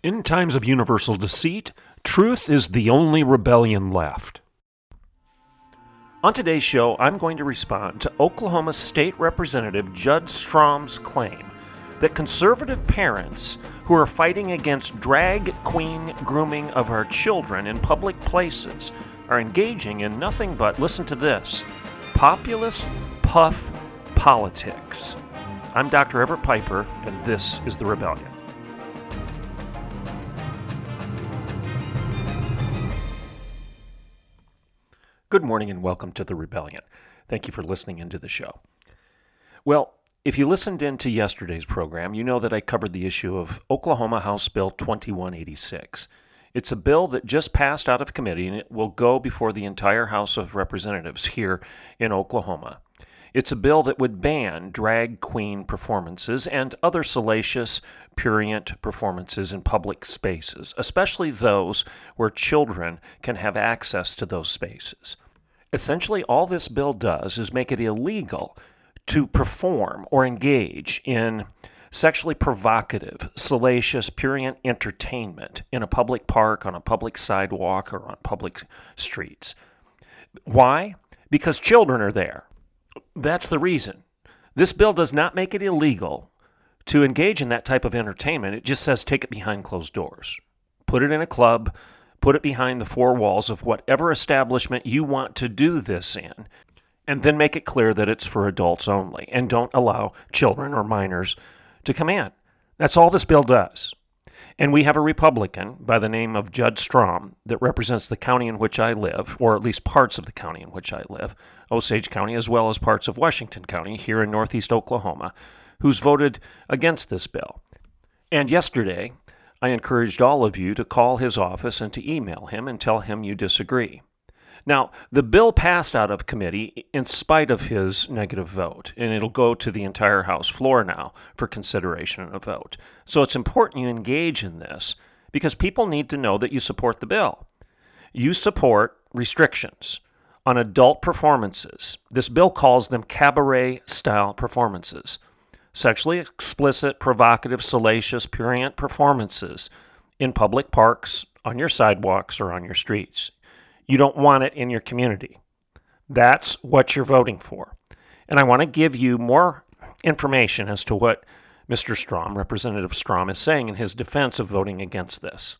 In times of universal deceit, truth is the only rebellion left. On today's show, I'm going to respond to Oklahoma State Representative Judd Strom's claim that conservative parents who are fighting against drag queen grooming of our children in public places are engaging in nothing but, listen to this, populist puff politics. I'm Dr. Everett Piper, and this is The Rebellion. Good morning and welcome to The Rebellion. Thank you for listening into the show. Well, if you listened in to yesterday's program, you know that I covered the issue of Oklahoma House Bill 2186. It's a bill that just passed out of committee and it will go before the entire House of Representatives here in Oklahoma. It's a bill that would ban drag queen performances and other salacious, prurient performances in public spaces, especially those where children can have access to those spaces. Essentially, all this bill does is make it illegal to perform or engage in sexually provocative, salacious, prurient entertainment in a public park, on a public sidewalk, or on public streets. Why? Because children are there. That's the reason. This bill does not make it illegal to engage in that type of entertainment. It just says take it behind closed doors. Put it in a club, put it behind the four walls of whatever establishment you want to do this in, and then make it clear that it's for adults only and don't allow children or minors to come in. That's all this bill does. And we have a Republican by the name of Judd Strom that represents the county in which I live, or at least parts of the county in which I live, Osage County, as well as parts of Washington County here in northeast Oklahoma, who's voted against this bill. And yesterday, I encouraged all of you to call his office and to email him and tell him you disagree. Now, the bill passed out of committee in spite of his negative vote, and it'll go to the entire House floor now for consideration and a vote. So it's important you engage in this because people need to know that you support the bill. You support restrictions on adult performances. This bill calls them cabaret style performances. Sexually explicit, provocative, salacious, prurient performances in public parks, on your sidewalks, or on your streets. You don't want it in your community. That's what you're voting for. And I want to give you more information as to what Mr. Strom, Representative Strom, is saying in his defense of voting against this.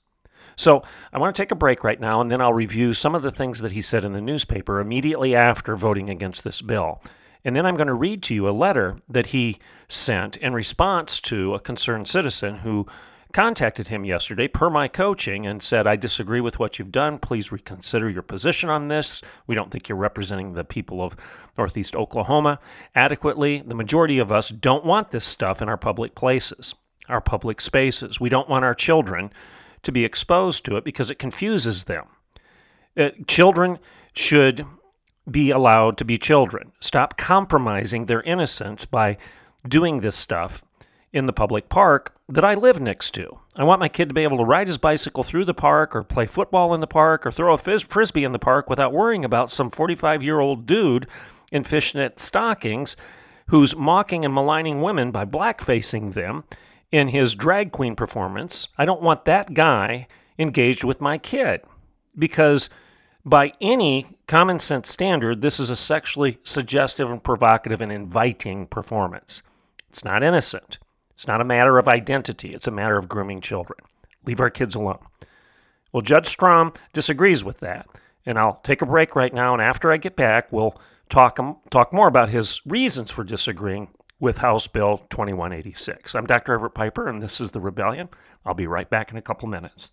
So I want to take a break right now, and then I'll review some of the things that he said in the newspaper immediately after voting against this bill. And then I'm going to read to you a letter that he sent in response to a concerned citizen who contacted him yesterday per my coaching and said, I disagree with what you've done. Please reconsider your position on this. We don't think you're representing the people of Northeast Oklahoma adequately. The majority of us don't want this stuff in our public places, our public spaces. We don't want our children to be exposed to it because it confuses them. Uh, children should be allowed to be children. Stop compromising their innocence by doing this stuff in the public park that I live next to. I want my kid to be able to ride his bicycle through the park or play football in the park or throw a fizz- frisbee in the park without worrying about some 45 year old dude in fishnet stockings who's mocking and maligning women by blackfacing them in his drag queen performance. I don't want that guy engaged with my kid because by any common sense standard, this is a sexually suggestive and provocative and inviting performance. It's not innocent. It's not a matter of identity, it's a matter of grooming children. Leave our kids alone. Well, Judd Strom disagrees with that. And I'll take a break right now, and after I get back, we'll talk, um, talk more about his reasons for disagreeing with House Bill 2186. I'm Dr. Everett Piper, and this is The Rebellion. I'll be right back in a couple minutes.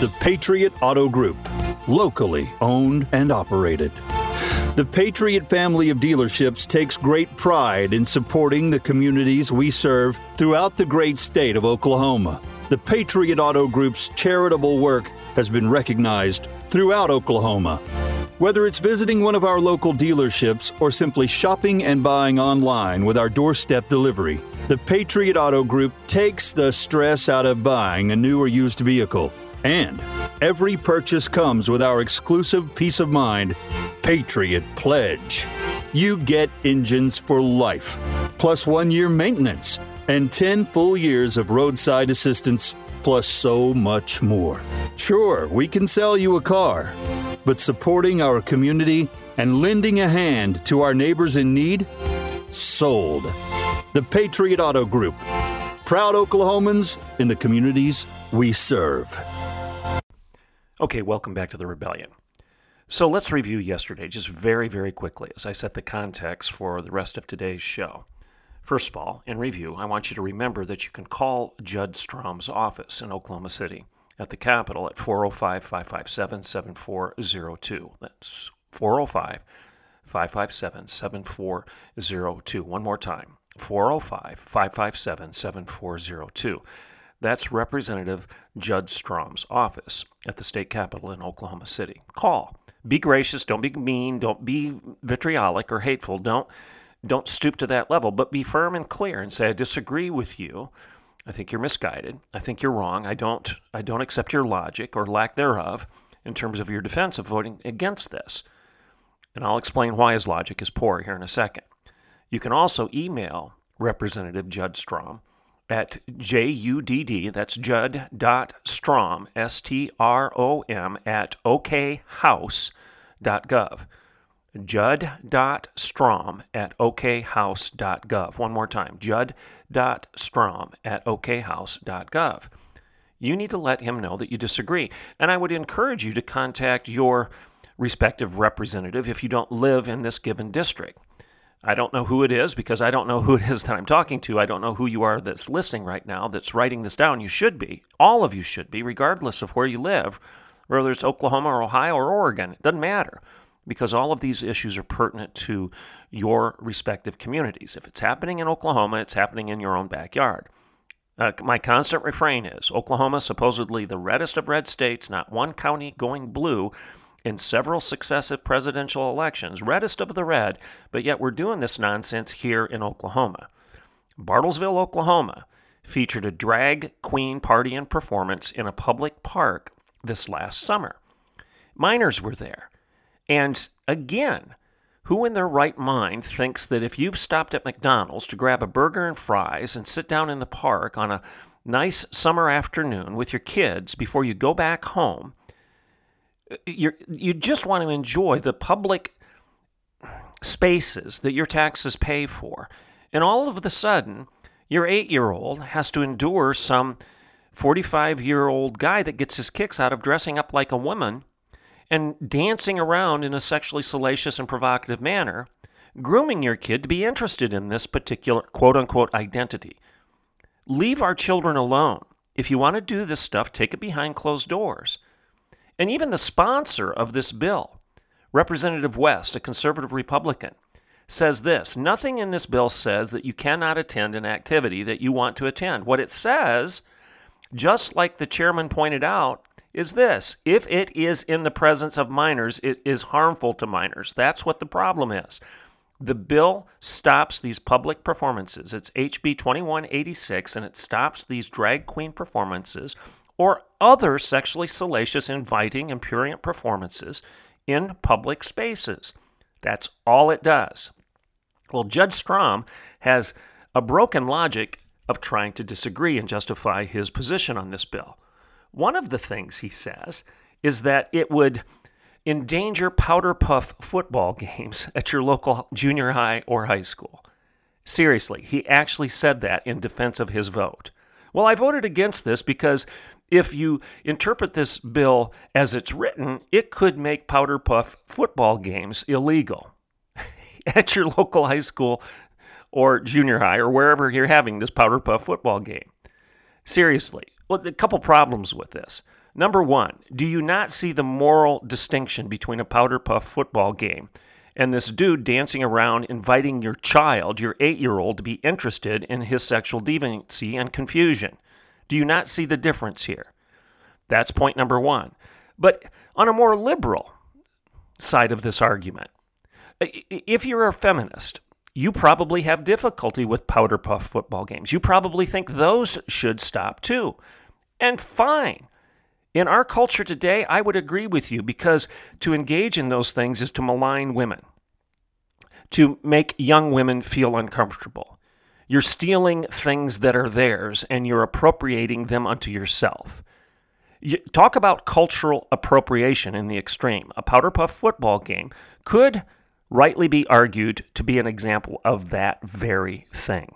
The Patriot Auto Group, locally owned and operated. The Patriot family of dealerships takes great pride in supporting the communities we serve throughout the great state of Oklahoma. The Patriot Auto Group's charitable work has been recognized throughout Oklahoma. Whether it's visiting one of our local dealerships or simply shopping and buying online with our doorstep delivery, the Patriot Auto Group takes the stress out of buying a new or used vehicle. And every purchase comes with our exclusive peace of mind Patriot Pledge. You get engines for life, plus one year maintenance, and 10 full years of roadside assistance, plus so much more. Sure, we can sell you a car, but supporting our community and lending a hand to our neighbors in need? Sold. The Patriot Auto Group. Proud Oklahomans in the communities we serve. Okay, welcome back to the Rebellion. So let's review yesterday just very, very quickly as I set the context for the rest of today's show. First of all, in review, I want you to remember that you can call Judd Strom's office in Oklahoma City at the Capitol at 405 557 7402. That's 405 557 7402. One more time 405 557 7402. That's Representative Judd Strom's office at the state capitol in Oklahoma City. Call. Be gracious, don't be mean, don't be vitriolic or hateful. Don't don't stoop to that level, but be firm and clear and say I disagree with you. I think you're misguided. I think you're wrong. I don't I don't accept your logic or lack thereof in terms of your defense of voting against this. And I'll explain why his logic is poor here in a second. You can also email Representative Judd Strom at judd, that's judd.strom, S T R O M, at okhouse.gov. Judd.strom at okhouse.gov. One more time, judd.strom at okhouse.gov. You need to let him know that you disagree. And I would encourage you to contact your respective representative if you don't live in this given district. I don't know who it is because I don't know who it is that I'm talking to. I don't know who you are that's listening right now that's writing this down. You should be. All of you should be, regardless of where you live, whether it's Oklahoma or Ohio or Oregon. It doesn't matter because all of these issues are pertinent to your respective communities. If it's happening in Oklahoma, it's happening in your own backyard. Uh, my constant refrain is Oklahoma, supposedly the reddest of red states, not one county going blue in several successive presidential elections, reddest of the red, but yet we're doing this nonsense here in Oklahoma. Bartlesville, Oklahoma featured a drag queen party and performance in a public park this last summer. Minors were there. And again, who in their right mind thinks that if you've stopped at McDonald's to grab a burger and fries and sit down in the park on a nice summer afternoon with your kids before you go back home, you you just want to enjoy the public spaces that your taxes pay for. And all of a sudden, your eight year old has to endure some 45 year old guy that gets his kicks out of dressing up like a woman and dancing around in a sexually salacious and provocative manner, grooming your kid to be interested in this particular quote unquote identity. Leave our children alone. If you want to do this stuff, take it behind closed doors. And even the sponsor of this bill, Representative West, a conservative Republican, says this Nothing in this bill says that you cannot attend an activity that you want to attend. What it says, just like the chairman pointed out, is this if it is in the presence of minors, it is harmful to minors. That's what the problem is. The bill stops these public performances. It's HB 2186, and it stops these drag queen performances or other sexually salacious, inviting, and prurient performances in public spaces. That's all it does. Well, Judd Strom has a broken logic of trying to disagree and justify his position on this bill. One of the things he says is that it would endanger powder puff football games at your local junior high or high school. Seriously, he actually said that in defense of his vote. Well, I voted against this because if you interpret this bill as it's written, it could make powder puff football games illegal at your local high school or junior high or wherever you're having this powder puff football game. Seriously, well, a couple problems with this. Number one, do you not see the moral distinction between a powder puff football game and this dude dancing around inviting your child, your eight year old, to be interested in his sexual deviancy and confusion? Do you not see the difference here? That's point number one. But on a more liberal side of this argument, if you're a feminist, you probably have difficulty with powder puff football games. You probably think those should stop too. And fine. In our culture today, I would agree with you because to engage in those things is to malign women, to make young women feel uncomfortable. You're stealing things that are theirs and you're appropriating them unto yourself. You, talk about cultural appropriation in the extreme. A powder puff football game could rightly be argued to be an example of that very thing.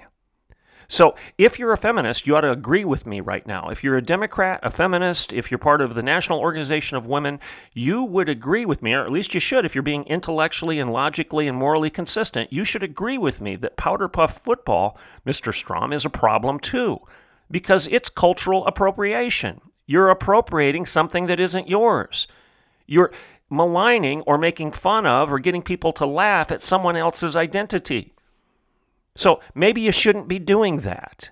So, if you're a feminist, you ought to agree with me right now. If you're a Democrat, a feminist, if you're part of the National Organization of Women, you would agree with me, or at least you should, if you're being intellectually and logically and morally consistent, you should agree with me that powder puff football, Mr. Strom, is a problem too, because it's cultural appropriation. You're appropriating something that isn't yours. You're maligning or making fun of or getting people to laugh at someone else's identity. So maybe you shouldn't be doing that.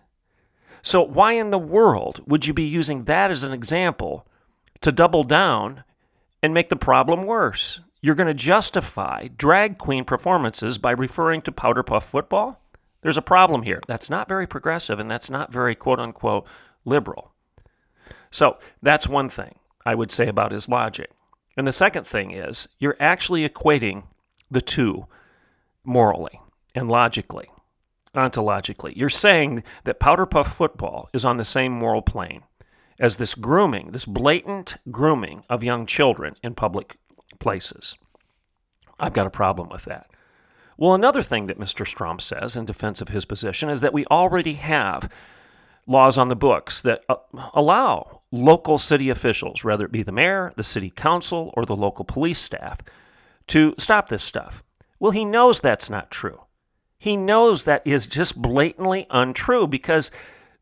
So, why in the world would you be using that as an example to double down and make the problem worse? You're going to justify drag queen performances by referring to powder puff football? There's a problem here. That's not very progressive and that's not very quote unquote liberal. So, that's one thing I would say about his logic. And the second thing is you're actually equating the two morally and logically ontologically. You're saying that powder puff football is on the same moral plane as this grooming, this blatant grooming of young children in public places. I've got a problem with that. Well, another thing that Mr. Strom says in defense of his position is that we already have laws on the books that uh, allow local city officials, whether it be the mayor, the city council, or the local police staff, to stop this stuff. Well, he knows that's not true. He knows that is just blatantly untrue because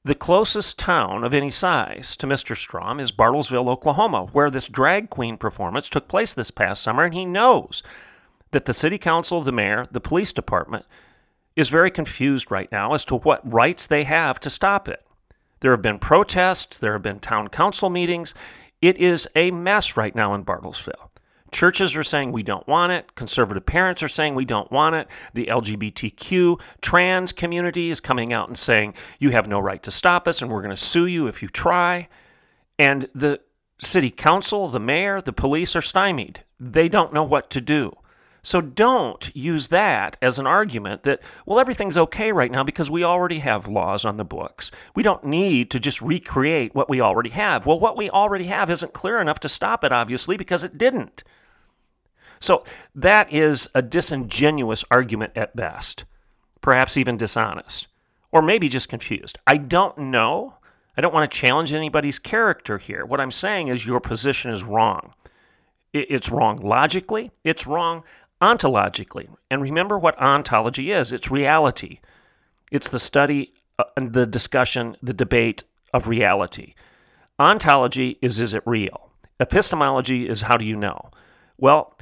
the closest town of any size to Mr. Strom is Bartlesville, Oklahoma, where this drag queen performance took place this past summer, and he knows that the city council, the mayor, the police department is very confused right now as to what rights they have to stop it. There have been protests, there have been town council meetings. It is a mess right now in Bartlesville. Churches are saying we don't want it. Conservative parents are saying we don't want it. The LGBTQ trans community is coming out and saying you have no right to stop us and we're going to sue you if you try. And the city council, the mayor, the police are stymied. They don't know what to do. So don't use that as an argument that, well, everything's okay right now because we already have laws on the books. We don't need to just recreate what we already have. Well, what we already have isn't clear enough to stop it, obviously, because it didn't. So that is a disingenuous argument at best, perhaps even dishonest, or maybe just confused. I don't know. I don't want to challenge anybody's character here. What I'm saying is your position is wrong. It's wrong logically, it's wrong ontologically. And remember what ontology is it's reality, it's the study, uh, the discussion, the debate of reality. Ontology is is it real? Epistemology is how do you know? Well,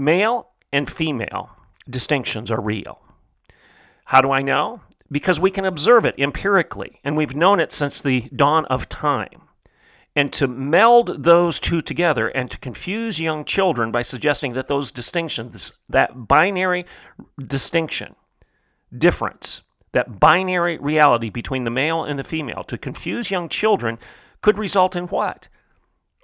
Male and female distinctions are real. How do I know? Because we can observe it empirically, and we've known it since the dawn of time. And to meld those two together and to confuse young children by suggesting that those distinctions, that binary distinction, difference, that binary reality between the male and the female, to confuse young children could result in what?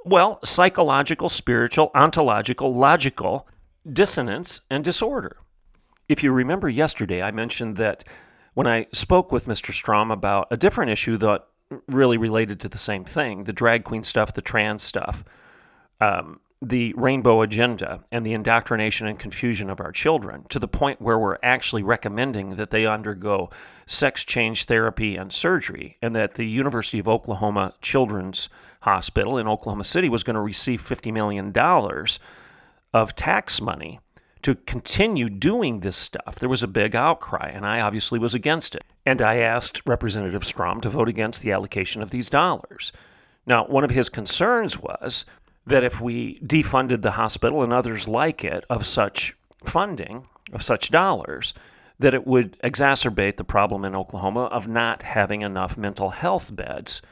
Well, psychological, spiritual, ontological, logical dissonance and disorder. If you remember yesterday, I mentioned that when I spoke with Mr. Strom about a different issue that really related to the same thing the drag queen stuff, the trans stuff, um, the rainbow agenda, and the indoctrination and confusion of our children to the point where we're actually recommending that they undergo sex change therapy and surgery, and that the University of Oklahoma Children's Hospital in Oklahoma City was going to receive $50 million of tax money to continue doing this stuff. There was a big outcry, and I obviously was against it. And I asked Representative Strom to vote against the allocation of these dollars. Now, one of his concerns was that if we defunded the hospital and others like it of such funding, of such dollars, that it would exacerbate the problem in Oklahoma of not having enough mental health beds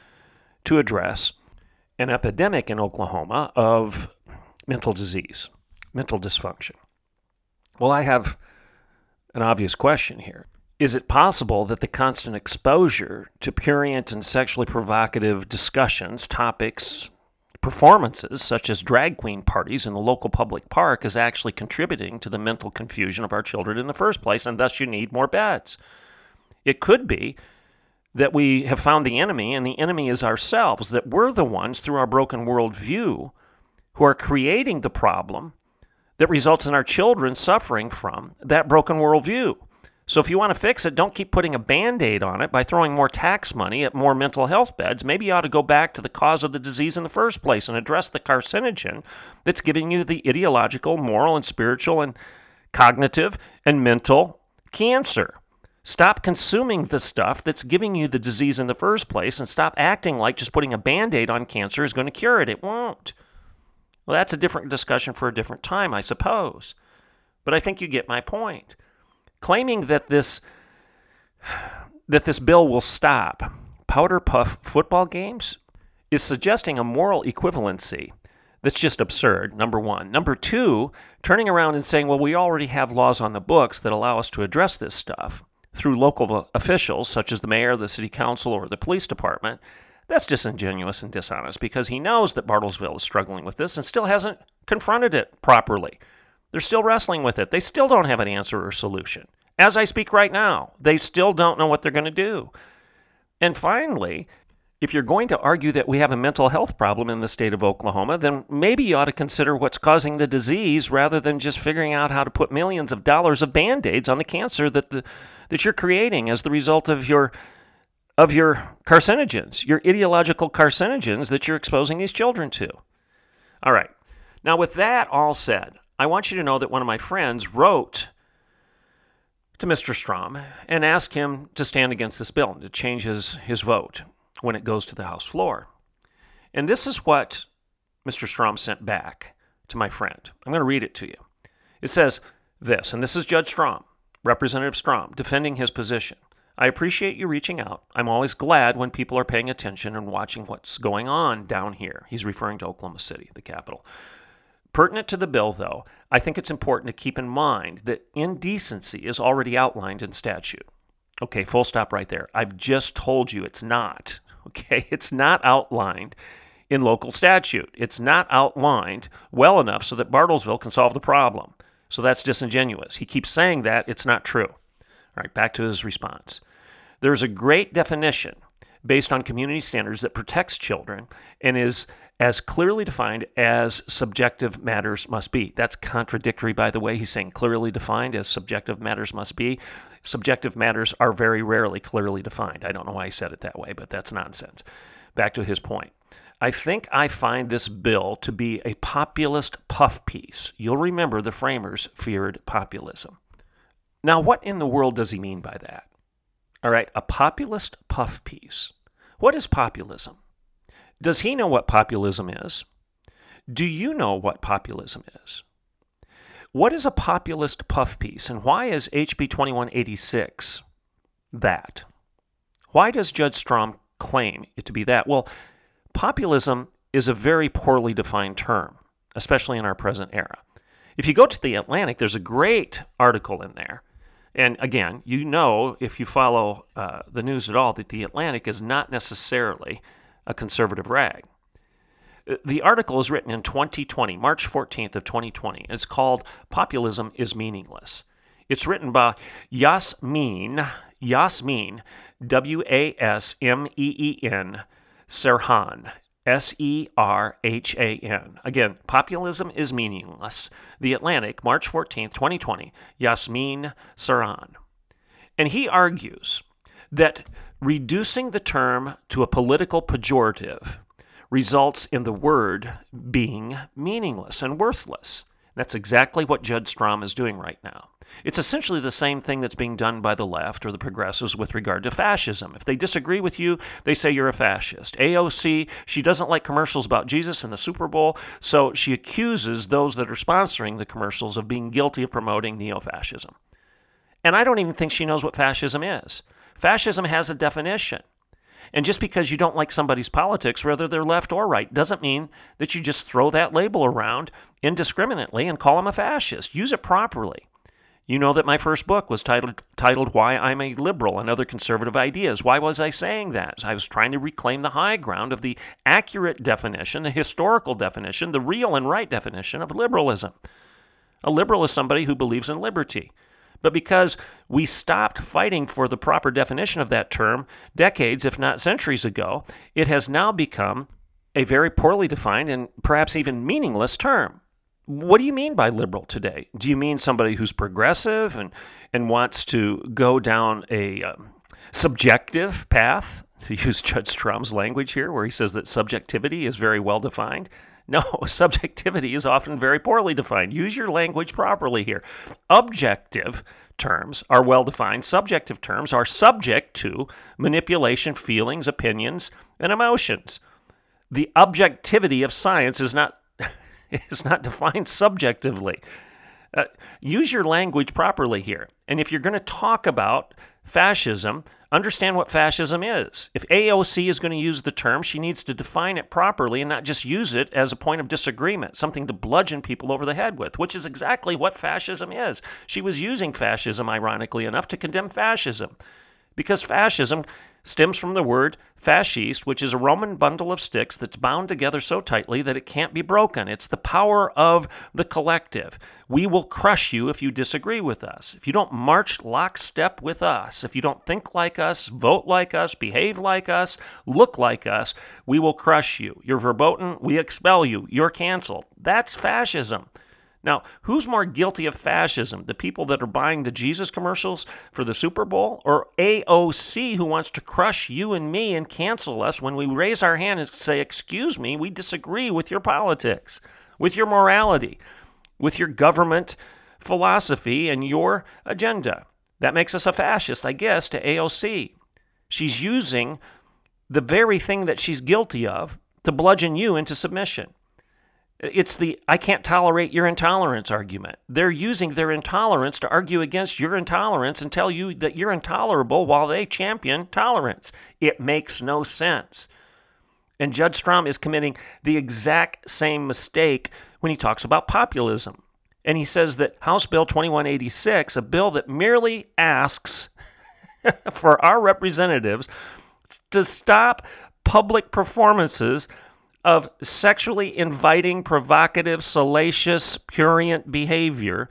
to address an epidemic in Oklahoma of mental disease, mental dysfunction. Well, I have an obvious question here. Is it possible that the constant exposure to prurient and sexually provocative discussions, topics, performances, such as drag queen parties in the local public park, is actually contributing to the mental confusion of our children in the first place, and thus you need more beds? It could be that we have found the enemy, and the enemy is ourselves, that we're the ones, through our broken worldview, who are creating the problem that results in our children suffering from that broken worldview. So if you want to fix it, don't keep putting a band aid on it by throwing more tax money at more mental health beds. Maybe you ought to go back to the cause of the disease in the first place and address the carcinogen that's giving you the ideological, moral, and spiritual, and cognitive and mental cancer. Stop consuming the stuff that's giving you the disease in the first place and stop acting like just putting a band aid on cancer is going to cure it. It won't. Well, that's a different discussion for a different time, I suppose. But I think you get my point. Claiming that this that this bill will stop powder puff football games is suggesting a moral equivalency that's just absurd, number one. Number two, turning around and saying, well, we already have laws on the books that allow us to address this stuff through local officials, such as the mayor, the city council, or the police department. That's disingenuous and dishonest because he knows that Bartlesville is struggling with this and still hasn't confronted it properly. They're still wrestling with it. They still don't have an answer or solution. As I speak right now, they still don't know what they're going to do. And finally, if you're going to argue that we have a mental health problem in the state of Oklahoma, then maybe you ought to consider what's causing the disease rather than just figuring out how to put millions of dollars of band aids on the cancer that, the, that you're creating as the result of your of your carcinogens, your ideological carcinogens that you're exposing these children to. All right. Now, with that all said, I want you to know that one of my friends wrote to Mr. Strom and asked him to stand against this bill and to change his, his vote when it goes to the House floor. And this is what Mr. Strom sent back to my friend. I'm going to read it to you. It says this, and this is Judd Strom, Representative Strom, defending his position. I appreciate you reaching out. I'm always glad when people are paying attention and watching what's going on down here. He's referring to Oklahoma City, the capital. Pertinent to the bill, though, I think it's important to keep in mind that indecency is already outlined in statute. Okay, full stop right there. I've just told you it's not. Okay, it's not outlined in local statute. It's not outlined well enough so that Bartlesville can solve the problem. So that's disingenuous. He keeps saying that. It's not true. All right, back to his response. There's a great definition based on community standards that protects children and is as clearly defined as subjective matters must be. That's contradictory, by the way. He's saying clearly defined as subjective matters must be. Subjective matters are very rarely clearly defined. I don't know why he said it that way, but that's nonsense. Back to his point. I think I find this bill to be a populist puff piece. You'll remember the framers feared populism. Now, what in the world does he mean by that? All right, a populist puff piece. What is populism? Does he know what populism is? Do you know what populism is? What is a populist puff piece, and why is HB 2186 that? Why does Judd Strom claim it to be that? Well, populism is a very poorly defined term, especially in our present era. If you go to the Atlantic, there's a great article in there and again, you know, if you follow uh, the news at all, that the Atlantic is not necessarily a conservative rag. Uh, the article is written in 2020, March 14th of 2020. It's called "Populism is Meaningless." It's written by Yasmeen Yasmeen, W A S M E E N, Serhan, S E R H A N. Again, populism is meaningless. The Atlantic, March 14, 2020, Yasmeen Serhan. And he argues that reducing the term to a political pejorative results in the word being meaningless and worthless. That's exactly what Judd Strom is doing right now. It's essentially the same thing that's being done by the left or the progressives with regard to fascism. If they disagree with you, they say you're a fascist. AOC, she doesn't like commercials about Jesus and the Super Bowl, so she accuses those that are sponsoring the commercials of being guilty of promoting neo fascism. And I don't even think she knows what fascism is. Fascism has a definition. And just because you don't like somebody's politics, whether they're left or right, doesn't mean that you just throw that label around indiscriminately and call them a fascist. Use it properly. You know that my first book was titled, titled Why I'm a Liberal and Other Conservative Ideas. Why was I saying that? I was trying to reclaim the high ground of the accurate definition, the historical definition, the real and right definition of liberalism. A liberal is somebody who believes in liberty. But because we stopped fighting for the proper definition of that term decades, if not centuries ago, it has now become a very poorly defined and perhaps even meaningless term. What do you mean by liberal today? Do you mean somebody who's progressive and, and wants to go down a um, subjective path, to use Judd Strom's language here, where he says that subjectivity is very well defined? No, subjectivity is often very poorly defined. Use your language properly here. Objective terms are well defined, subjective terms are subject to manipulation, feelings, opinions, and emotions. The objectivity of science is not, is not defined subjectively. Uh, use your language properly here. And if you're going to talk about fascism, understand what fascism is. If AOC is going to use the term, she needs to define it properly and not just use it as a point of disagreement, something to bludgeon people over the head with, which is exactly what fascism is. She was using fascism, ironically enough, to condemn fascism. Because fascism stems from the word fasciste, which is a Roman bundle of sticks that's bound together so tightly that it can't be broken. It's the power of the collective. We will crush you if you disagree with us. If you don't march lockstep with us, if you don't think like us, vote like us, behave like us, look like us, we will crush you. You're verboten, we expel you. You're canceled. That's fascism. Now, who's more guilty of fascism? The people that are buying the Jesus commercials for the Super Bowl or AOC who wants to crush you and me and cancel us when we raise our hand and say, Excuse me, we disagree with your politics, with your morality, with your government philosophy and your agenda? That makes us a fascist, I guess, to AOC. She's using the very thing that she's guilty of to bludgeon you into submission. It's the I can't tolerate your intolerance argument. They're using their intolerance to argue against your intolerance and tell you that you're intolerable while they champion tolerance. It makes no sense. And Judd Strom is committing the exact same mistake when he talks about populism. And he says that House Bill 2186, a bill that merely asks for our representatives to stop public performances of sexually inviting, provocative, salacious, purient behavior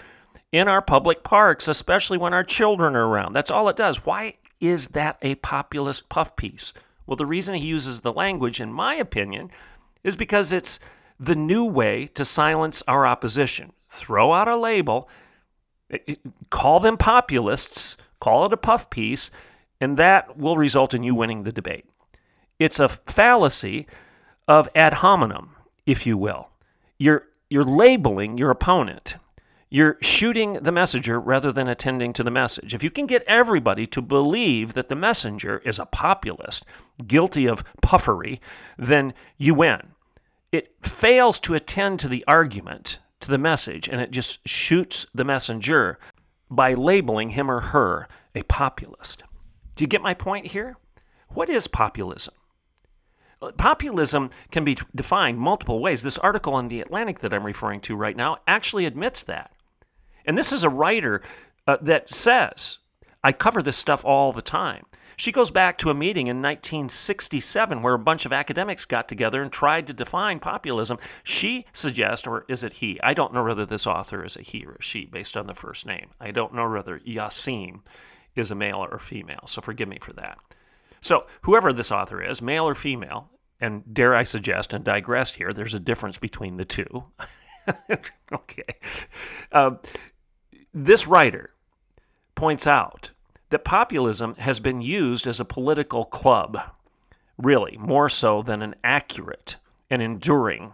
in our public parks, especially when our children are around. That's all it does. Why is that a populist puff piece? Well, the reason he uses the language, in my opinion, is because it's the new way to silence our opposition. Throw out a label, eh, eh, call them populists, call it a puff piece, and that will result in you winning the debate. It's a fallacy of ad hominem, if you will. You're, you're labeling your opponent. You're shooting the messenger rather than attending to the message. If you can get everybody to believe that the messenger is a populist, guilty of puffery, then you win. It fails to attend to the argument, to the message, and it just shoots the messenger by labeling him or her a populist. Do you get my point here? What is populism? Populism can be defined multiple ways. This article in The Atlantic that I'm referring to right now actually admits that. And this is a writer uh, that says, I cover this stuff all the time. She goes back to a meeting in 1967 where a bunch of academics got together and tried to define populism. She suggests, or is it he? I don't know whether this author is a he or a she based on the first name. I don't know whether Yassim is a male or female, so forgive me for that. So, whoever this author is, male or female, and dare I suggest and digress here, there's a difference between the two. okay. Uh, this writer points out that populism has been used as a political club, really, more so than an accurate and enduring,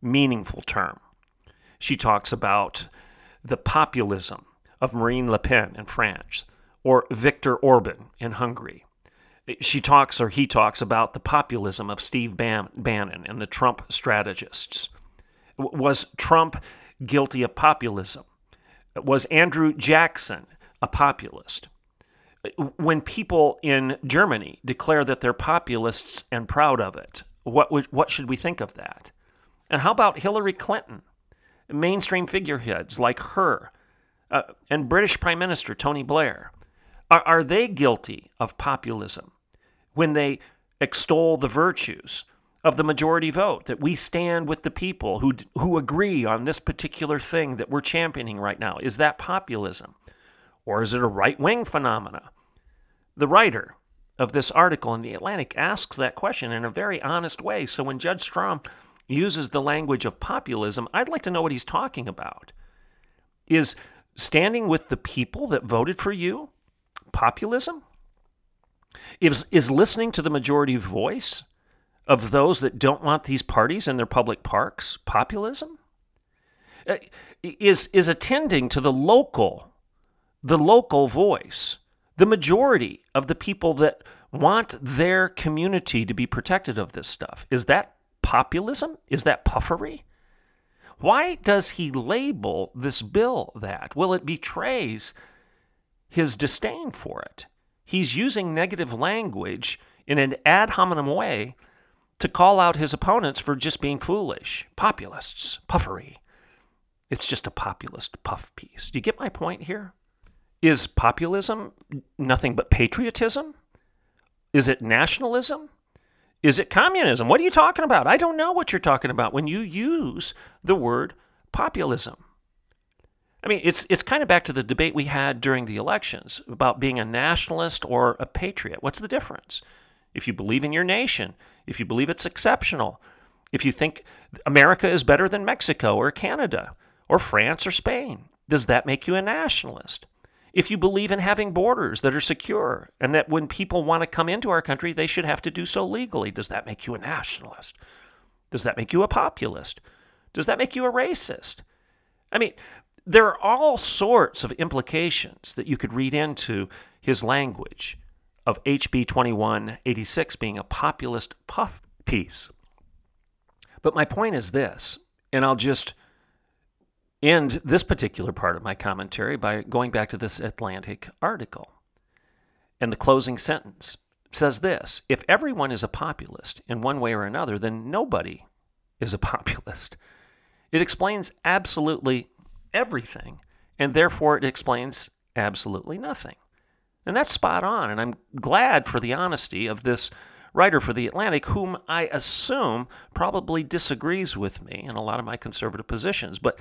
meaningful term. She talks about the populism of Marine Le Pen in France or Viktor Orban in Hungary. She talks, or he talks, about the populism of Steve Bannon and the Trump strategists. Was Trump guilty of populism? Was Andrew Jackson a populist? When people in Germany declare that they're populists and proud of it, what, what should we think of that? And how about Hillary Clinton? Mainstream figureheads like her uh, and British Prime Minister Tony Blair, are, are they guilty of populism when they extol the virtues of the majority vote, that we stand with the people who, who agree on this particular thing that we're championing right now? Is that populism? Or is it a right wing phenomena? The writer of this article in The Atlantic asks that question in a very honest way. So when Judd Strom uses the language of populism, I'd like to know what he's talking about. Is standing with the people that voted for you populism? Is, is listening to the majority voice of those that don't want these parties in their public parks populism? Uh, is, is attending to the local, the local voice, the majority of the people that want their community to be protected of this stuff? Is that populism? Is that puffery? Why does he label this bill that? Well, it betrays his disdain for it. He's using negative language in an ad hominem way to call out his opponents for just being foolish, populists, puffery. It's just a populist puff piece. Do you get my point here? Is populism nothing but patriotism? Is it nationalism? Is it communism? What are you talking about? I don't know what you're talking about when you use the word populism. I mean, it's it's kind of back to the debate we had during the elections about being a nationalist or a patriot. What's the difference? If you believe in your nation, if you believe it's exceptional, if you think America is better than Mexico or Canada or France or Spain, does that make you a nationalist? if you believe in having borders that are secure and that when people want to come into our country, they should have to do so legally, does that make you a nationalist? Does that make you a populist? Does that make you a racist? I mean, there are all sorts of implications that you could read into his language of HB 2186 being a populist puff piece. But my point is this, and I'll just end this particular part of my commentary by going back to this Atlantic article. And the closing sentence says this If everyone is a populist in one way or another, then nobody is a populist. It explains absolutely everything, and therefore it explains absolutely nothing. And that's spot on, and I'm glad for the honesty of this writer for The Atlantic, whom I assume probably disagrees with me in a lot of my conservative positions. But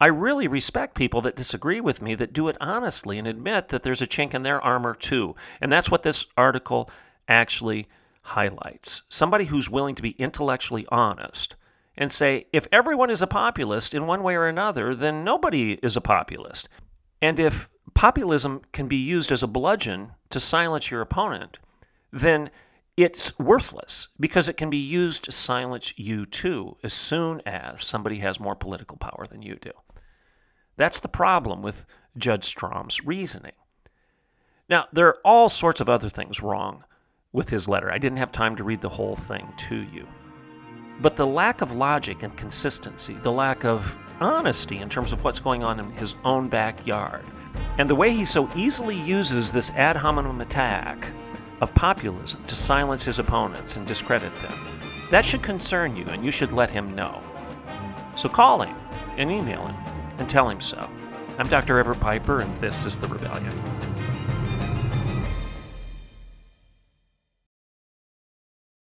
I really respect people that disagree with me that do it honestly and admit that there's a chink in their armor too. And that's what this article actually highlights. Somebody who's willing to be intellectually honest and say, if everyone is a populist in one way or another, then nobody is a populist. And if populism can be used as a bludgeon to silence your opponent, then it's worthless because it can be used to silence you too as soon as somebody has more political power than you do. That's the problem with Judd Strom's reasoning. Now, there are all sorts of other things wrong with his letter. I didn't have time to read the whole thing to you. But the lack of logic and consistency, the lack of honesty in terms of what's going on in his own backyard, and the way he so easily uses this ad hominem attack of populism to silence his opponents and discredit them, that should concern you and you should let him know. So call him and email him and tell him so. I'm Dr. Everett Piper, and this is The Rebellion.